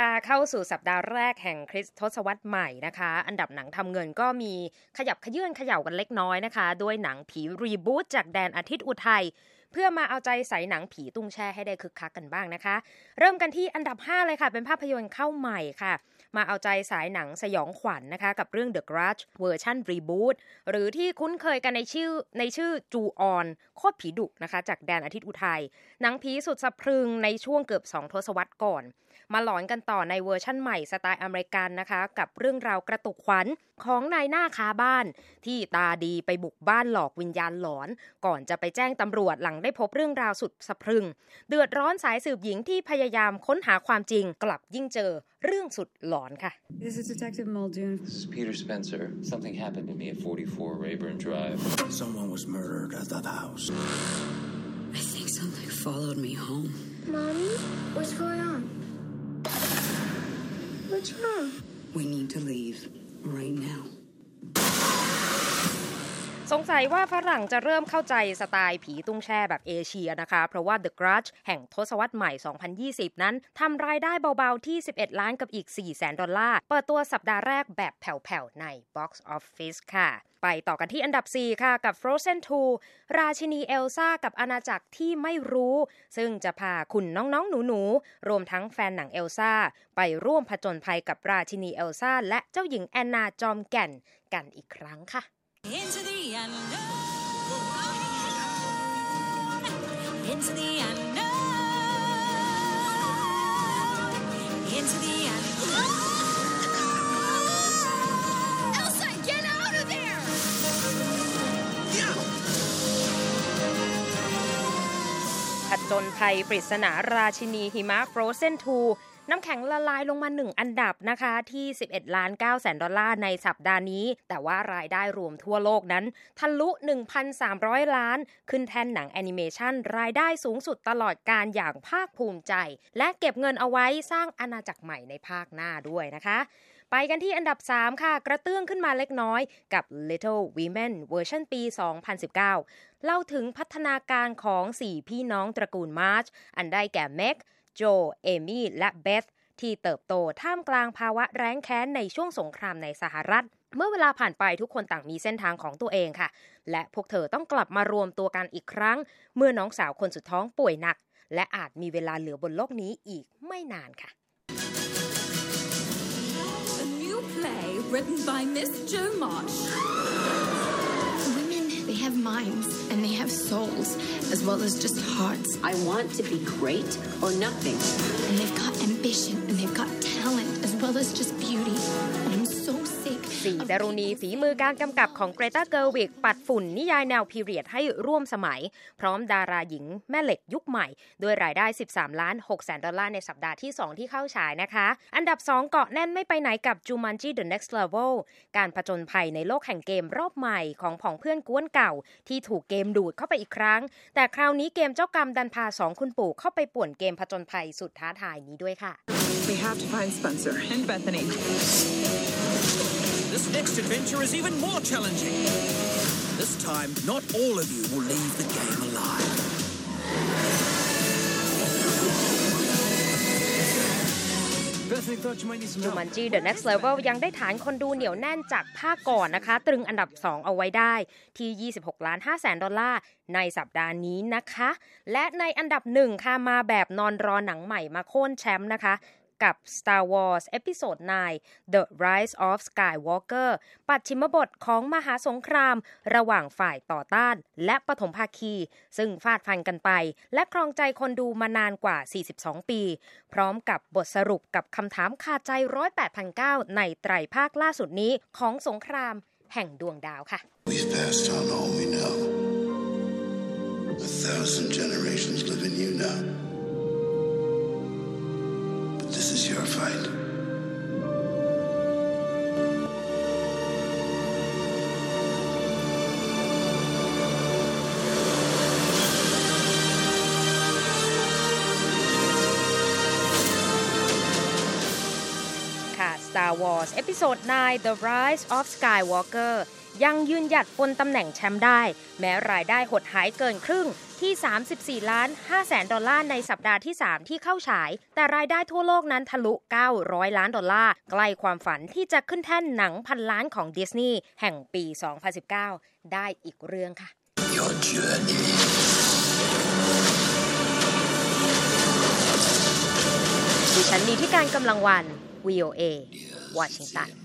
ค่ะเข้าสู่สัปดาห์แรกแห่งคริสตศวรรษใหม่นะคะ อันดับหนังทำเงินก็มีขยับเขยื้อนเขย่ากันเล็กน้อยนะคะ ด้วยหนังผี reboot จากแดนอาทิตย์อุทัยเพื่อมาเอาใจสายหนังผีตุ้งแช่ให้ได้คึกคักกันบ้างนะคะ เริ่มกันที่อันดับ 5 เลยค่ะ เป็นภาพยนตร์เข้าใหม่ค่ะ มาเอาใจสายหนังสยองขวัญนะคะ กับเรื่อง The Grudge เวอร์ชัน reboot หรือที่คุ้นเคยกันในชื่อในชื่อจูออนโคตรผีดุนะคะ จากแดนอาทิตย์อุทัยหนังผีสุดสะพรึงในช่วงเกือบ 2 ทศวรรษก่อน มาหลอนกันต่อในเวอร์ชั่นใหม่สไตล์อเมริกันนะคะ กับเรื่องราวกระตุกขวัญของนายหน้าค้าบ้าน ที่ตาดีไปบุกบ้านหลอกวิญญาณหลอน ก่อนจะไปแจ้งตำรวจหลังได้พบเรื่องราวสุดสะพรึง เดือดร้อนสายสืบหญิงที่พยายามค้นหาความจริงกลับยิ่งเจอเรื่องสุดหลอนค่ะ This is Detective Muldoon. This is Peter Spencer. Something happened to me at 44 Rayburn Drive. Someone was murdered at that house. I think something followed me home. Mommy, what's going on? What's wrong? We need to leave right now. สงสัยว่าฝรั่งจะเริ่มเข้าใจสไตล์ผีตุ้งแช่แบบเอเชียนะคะ เพราะว่า The Grudge แห่งทศวรรษใหม่ 2020 นั้นทำรายได้เบาๆที่ 11 ล้านกับอีก 4 แสนดอลลาร์ เปิดตัวสัปดาห์แรกแบบแผ่วๆ ใน Box Office ค่ะ ไปต่อกันที่อันดับ 4 ค่ะ กับ Frozen 2 ราชินีเอลซ่ากับอาณาจักรที่ไม่รู้ ซึ่งจะพาคุณน้องๆ หนูๆ รวมทั้งแฟนหนังเอลซ่า ไปร่วมผจญภัยกับราชินีเอลซ่า และเจ้าหญิงแอนนาจอมแก่นกันอีกครั้งค่ะ Into the unknown. Into the unknown. จญภัยปริศนาราชินีหิมะ Frozen 2น้ำแข็งละลายลงมา 1 อันดับนะคะ ที่ 11 ล้าน9แสนดอลลาร์ในสัปดาห์นี้ แต่ว่ารายได้รวมทั่วโลกนั้น ทะลุ 1,300 ล้าน ขึ้นแท่นหนังแอนิเมชันรายได้สูงสุดตลอดการอย่างภาคภูมิใจ และเก็บเงินเอาไว้สร้างอาณาจักรใหม่ในภาคหน้าด้วยนะคะ ไปกันที่อันดับ 3 ค่ะ กระเตื้องขึ้นมาเล็กน้อยกับ Little Women เวอร์ชันปี 2019 เล่าถึงพัฒนาการของ 4 พี่น้องตระกูลมาร์ช อันได้แก่เมกโจ เอมี่ และเบธที่เติบโตท่ามกลางภาวะแร้งแค้นในช่วงสงครามในสหรัฐ เมื่อเวลาผ่านไปทุกคนต่างมีเส้นทางของตัวเองค่ะ และพวกเธอต้องกลับมารวมตัวกันอีกครั้ง เมื่อน้องสาวคนสุดท้องป่วยหนัก และอาจมีเวลาเหลือบนโลกนี้อีกไม่นานค่ะ written by Miss Jo Marsh. Women, they have minds and they have souls as well as just hearts. I want to be great or nothing. And they've got ambition and they've got talent as well as just beauty. And I'm so sick. สี่ดารุณีฝีมือการกำกับของเกรตาเกิร์วิกปัดฝุ่นนิยายแนวพีเรียดให้ร่วมสมัย พร้อมดาราหญิงแม่เหล็กยุคใหม่ ด้วยรายได้ 13 ล้าน6แสนดอลลาร์ในสัปดาห์ที่ 2 ที่เข้าฉายนะคะ อันดับ 2 เกาะแน่นไม่ไปไหนกับ Jumanji The Next Level การผจญภัยในโลกแห่งเกมรอบใหม่ของผองเพื่อนกวนเก่า ที่ถูกเกมดูดเข้าไปอีกครั้ง แต่คราวนี้เกมเจ้ากรรมดันพาสองคุณปู่เข้าไปป่วนเกมผจญภัยสุดท้าทายนี้ด้วยค่ะ We have to find Spencer and Bethany. This next adventure is even more challenging. This time, not all of you will leave the game alive. Jumanji The Next Level ยังได้ฐานคนดูเหนียวแน่นจากภาคก่อนนะคะ ตรึงอันดับ 2 เอาไว้ได้ที่ 26 ล้าน5แสนดอลลาร์ ในสัปดาห์นี้นะคะ และในอันดับหนึ่งค่ะมาแบบนอนรอหนังใหม่มาโค่นแชมป์นะคะ กับ Star Wars Episode 9 The Rise of Skywalker ปัจฉิมบทของมหาสงคราม ระหว่างฝ่ายต่อต้าน และปฐมภาคี ซึ่งฟาดฟันกันไป และครองใจคนดูมานานกว่า 42 ปี พร้อมกับบทสรุปกับคำถามคาใจร้อยแปดพันเก้าในไตรภาคล่าสุดนี้ของสงครามแห่งดวงดาวค่ะ We've passed on all we know. A thousand generations live in you now. But this is your fight. Star Wars เอพิโซด9 The Rise of Skywalker ยังยืนหยัดบนตำแหน่งแชมป์ได้ แม้รายได้หดหายเกินครึ่งที่ 34 ล้าน5แสนดอลลาร์ในสัปดาห์ที่ 3 ที่เข้าฉาย แต่รายได้ทั่วโลกนั้นทะลุ 900 ล้านดอลลาร์ใกล้ความฝันที่จะขึ้นแท่นหนังพันล้านของดิสนีย์แห่งปี 2019 ได้อีกเรื่องค่ะ Your journey. ดิฉันนีที่การกำลังวัน VOA วอชิงตัน